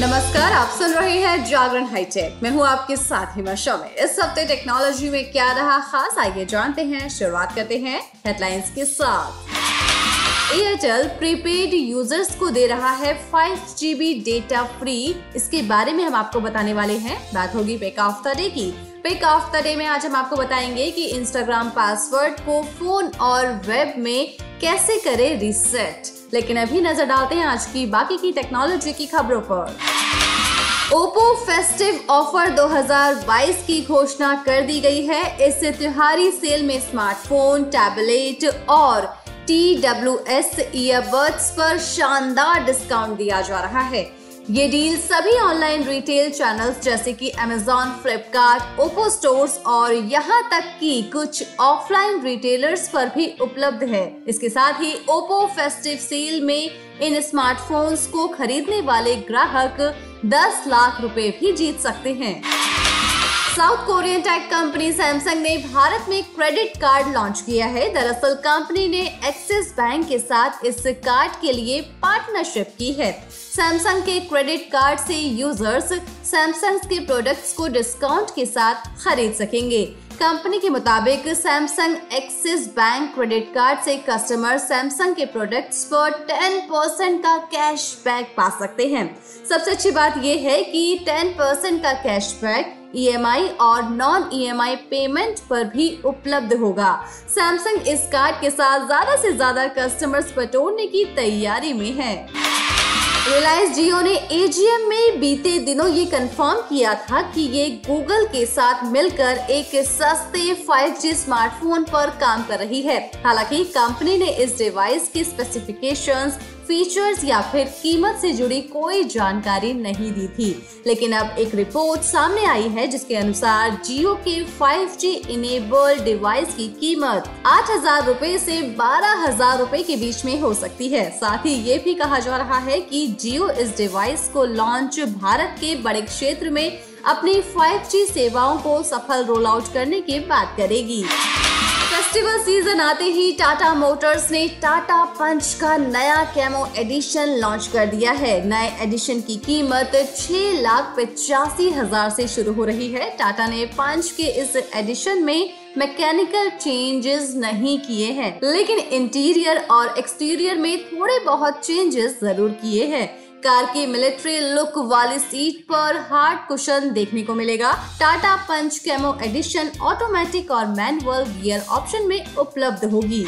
नमस्कार, आप सुन रहे हैं जागरण हाईटेक मैं हूँ आपके साथ हिमा शमे इस हफ़्ते टेक्नोलॉजी में क्या रहा खास, आइए जानते हैं, शुरुआत करते हैं हेडलाइंस के साथ। एयरटेल प्रीपेड यूज़र्स को दे रहा है 5 जीबी डेटा फ्री इसके बारे में हम आपको बताने वाले हैं। बात होगी पेक ऑफ़ द डे की। पिक ऑफ़ द डे में आज हम आपको बताएँगे कि इंस्टाग्राम पासवर्ड को फ़ोन और वेब में कैसे करें रिसेट लेकिन अभी नज़र डालते हैं आज की बाकी की टेक्नोलॉजी की खबरों पर। ओप्पो फेस्टिव ऑफ़र 2022 की घोषणा कर दी गई है। इस त्योहारी सेल में स्मार्टफ़ोन टैबलेट और टी डब्ल्यू एस ईयरबड्स पर शानदार डिस्काउंट दिया जा रहा है। ये डील सभी ऑनलाइन रिटेल चैनल्स जैसे कि अमेजोन फ्लिपकार्ट ओप्पो स्टोर्स और यहाँ तक कि कुछ ऑफलाइन रिटेलर्स पर भी उपलब्ध है। इसके साथ ही ओप्पो फेस्टिव सेल में इन स्मार्टफोन्स को खरीदने वाले ग्राहक 10 लाख रुपए भी जीत सकते हैं। South Korean tech company Samsung ने भारत में क्रेडिट कार्ड लॉन्च किया है। दरअसल कंपनी ने एक्सिस बैंक के साथ इस कार्ड के लिए पार्टनरशिप की है। सैमसंग के क्रेडिट कार्ड से यूज़र्स सैमसंग के प्रोडक्ट्स को डिस्काउंट के साथ खरीद सकेंगे। कंपनी के मुताबिक Samsung Axis Bank credit card से कस्टमर सैमसंग के प्रोडक्ट्स पर 10 परसेंट का कैश बैक पा सकते हैं। सबसे अच्छी बात यह है कि 10 परसेंट का कैश बैक ईएमआई और नॉन ईएमआई पेमेंट पर भी उपलब्ध होगा। सैमसंग इस कार्ड के साथ ज़्यादा से ज़्यादा कस्टमर्स बटोरने की तैयारी में है। रिलायंस जियो ने एजीएम में बीते दिनों ये कंफर्म किया था कि ये गूगल के साथ मिलकर एक सस्ते 5G स्मार्टफ़ोन पर काम कर रही है। हालाँकि कंपनी ने इस डिवाइस के स्पेसिफिकेशंस फीचर्स या फिर कीमत से जुड़ी कोई जानकारी नहीं दी थी। लेकिन अब एक रिपोर्ट सामने आई है, जिसके अनुसार जियो के 5G इनेबल डिवाइस की कीमत आठ हज़ार रूपए ऐसी बारह हज़ार रूपए के बीच में हो सकती है। साथ ही ये भी कहा जा रहा है कि जियो इस डिवाइस को लॉन्च भारत के बड़े क्षेत्र में अपनी 5G सेवाओं को सफल रोल आउट करने की बात करेगी। फेस्टिवल सीज़न आते ही टाटा मोटर्स ने टाटा पंच का नया कैमो एडिशन लॉन्च कर दिया है। नए एडिशन की कीमत छह लाख पचासी हज़ार से शुरू हो रही है। टाटा ने पंच के इस एडिशन में मैकेनिकल चेंजेस नहीं किए हैं, लेकिन इंटीरियर और एक्सटीरियर में थोड़े बहुत चेंजेस ज़रूर किए हैं। कार की मिलिट्री लुक वाली सीट पर हार्ड कुशन देखने को मिलेगा। Tata Punch Camo edition automatic और मैनुअल गियर ऑप्शन में उपलब्ध होगी।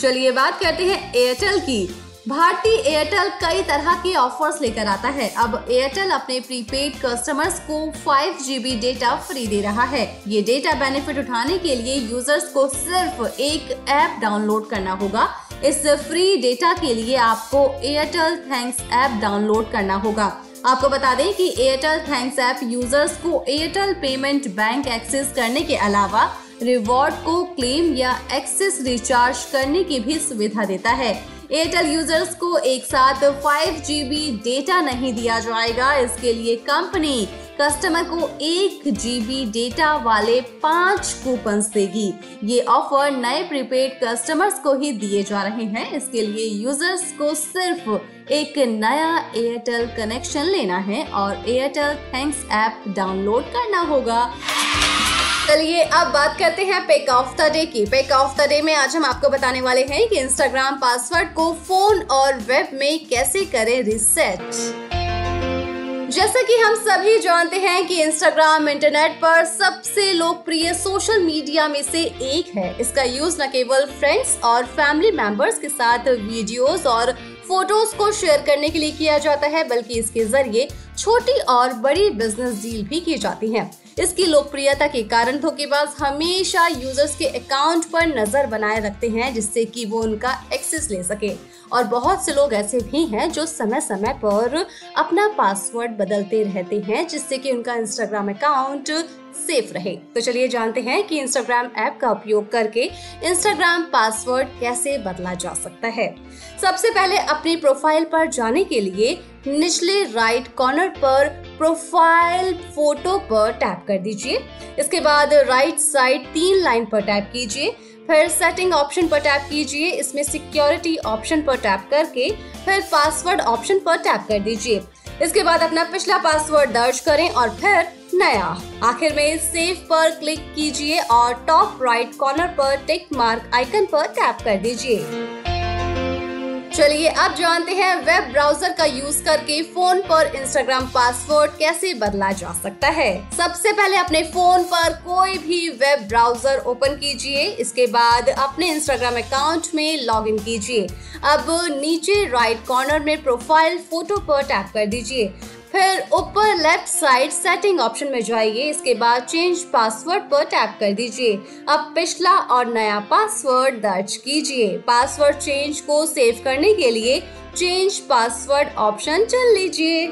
चलिए बात करते हैं एयरटेल की। भारतीय एयरटेल कई तरह के ऑफर्स लेकर आता है। अब एयरटेल अपने प्रीपेड कस्टमर्स को 5 जीबी डेटा फ्री दे रहा है। ये डेटा बेनिफिट उठाने के लिए यूज़र्स को सिर्फ़ एक ऐप डाउनलोड करना होगा। इस फ्री डेटा के लिए आपको एयरटेल थैंक्स ऐप डाउनलोड करना होगा। आपको बता दें कि एयरटेल थैंक्स ऐप यूज़र्स को एयरटेल पेमेंट बैंक एक्सेस करने के अलावा रिवॉर्ड को क्लेम या एक्सेस रिचार्ज करने की भी सुविधा देता है। एयरटेल यूज़र्स को एक साथ 5 जीबी डेटा नहीं दिया जाएगा। इसके लिए कंपनी कस्टमर को एक जीबी डेटा वाले पाँच कूपन देगी। ये ऑफ़र नए प्रीपेड कस्टमर्स को ही दिए जा रहे हैं। इसके लिए यूज़र्स को सिर्फ़ एक नया एयरटेल कनेक्शन लेना है और एयरटेल थैंक्स ऐप डाउनलोड करना होगा। चलिए, अब बात करते हैं पेक ऑफ़ द डे की। पेक ऑफ़ द डे में आज हम आपको बताने वाले हैं कि इंस्टाग्राम पासवर्ड को फ़ोन और वेब में कैसे करें रिसेट जैसा कि हम सभी जानते हैं कि इंस्टाग्राम इंटरनेट पर सबसे लोकप्रिय सोशल मीडिया में से एक है। इसका यूज़ न केवल फ्रेंड्स और फैमिली मेंबर्स के साथ वीडियोस और फ़ोटोज़ को शेयर करने के लिए किया जाता है, बल्कि इसके ज़रिए छोटी और बड़ी बिज़नेस डील भी की जाती है। इसकी लोकप्रियता के कारण धोखेबाज हमेशा यूज़र्स के अकाउंट पर नज़र बनाए रखते हैं, जिससे कि वो उनका एक्सेस ले सके। और बहुत से लोग ऐसे भी हैं जो समय समय पर अपना पासवर्ड बदलते रहते हैं, जिससे कि उनका इंस्टाग्राम अकाउंट सेफ़ रहे। तो चलिए जानते हैं कि इंस्टाग्राम ऐप का उपयोग करके इंस्टाग्राम पासवर्ड कैसे बदला जा सकता है। सबसे पहले अपनी प्रोफ़ाइल पर जाने के लिए निचले राइट कॉर्नर पर प्रोफ़ाइल फ़ोटो पर टैप कर दीजिए। इसके बाद राइट साइड तीन लाइन पर टैप कीजिए। फिर सेटिंग ऑप्शन पर टैप कीजिए। इसमें सिक्योरिटी ऑप्शन पर टैप करके फिर पासवर्ड ऑप्शन पर टैप कर दीजिए। इसके बाद अपना पिछला पासवर्ड दर्ज करें और फिर नया। आखिर में सेव पर क्लिक कीजिए और टॉप राइट कॉर्नर पर टिक मार्क आइकन पर टैप कर दीजिए। चलिए, अब जानते हैं वेब ब्राउज़र का यूज़ करके फ़ोन पर इंस्टाग्राम पासवर्ड कैसे बदला जा सकता है। सबसे पहले अपने फ़ोन पर कोई भी वेब ब्राउज़र ओपन कीजिए, इसके बाद अपने इंस्टाग्राम अकाउंट में लॉग इन कीजिए। अब नीचे राइट कॉर्नर में प्रोफ़ाइल फ़ोटो पर टैप कर दीजिए। फिर ऊपर लेफ़्ट साइड सेटिंग ऑप्शन में जाइए। इसके बाद चेंज पासवर्ड पर टैप कर दीजिए। अब पिछला और नया पासवर्ड दर्ज कीजिए। पासवर्ड चेंज को सेव करने के लिए चेंज पासवर्ड ऑप्शन चुन लीजिए।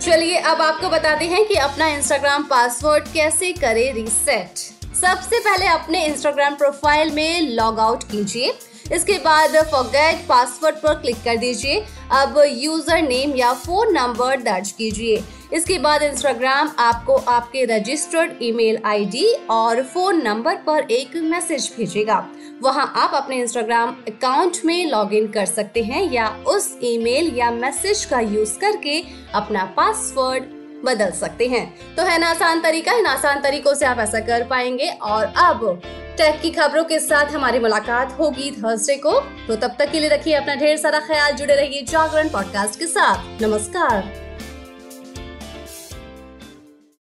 चलिए, अब आपको बताते हैं कि अपना इंस्टाग्राम पासवर्ड कैसे करें रीसेट सबसे पहले अपने इंस्टाग्राम प्रोफ़ाइल में लॉग आउट कीजिए। इसके बाद फॉरगेट पासवर्ड पर क्लिक कर दीजिए। अब यूज़र नेम या फ़ोन नंबर दर्ज कीजिए। इसके बाद इंस्टाग्राम आपको आपके रजिस्टर्ड ईमेल आईडी और फ़ोन नंबर पर एक मैसेज भेजेगा। वहाँ आप अपने इंस्टाग्राम अकाउंट में लॉगिन कर सकते हैं या उस ईमेल या मैसेज का यूज़ करके अपना पासवर्ड बदल सकते हैं। तो है ना आसान तरीका, इन आसान तरीकों से आप ऐसा कर पाएँगे और अब टेक की खबरों के साथ हमारी मुलाकात होगी थर्सडे को। तो तब तक के लिए रखिए अपना ढेर सारा ख्याल, जुड़े रहिए जागरण पॉडकास्ट के साथ। नमस्कार।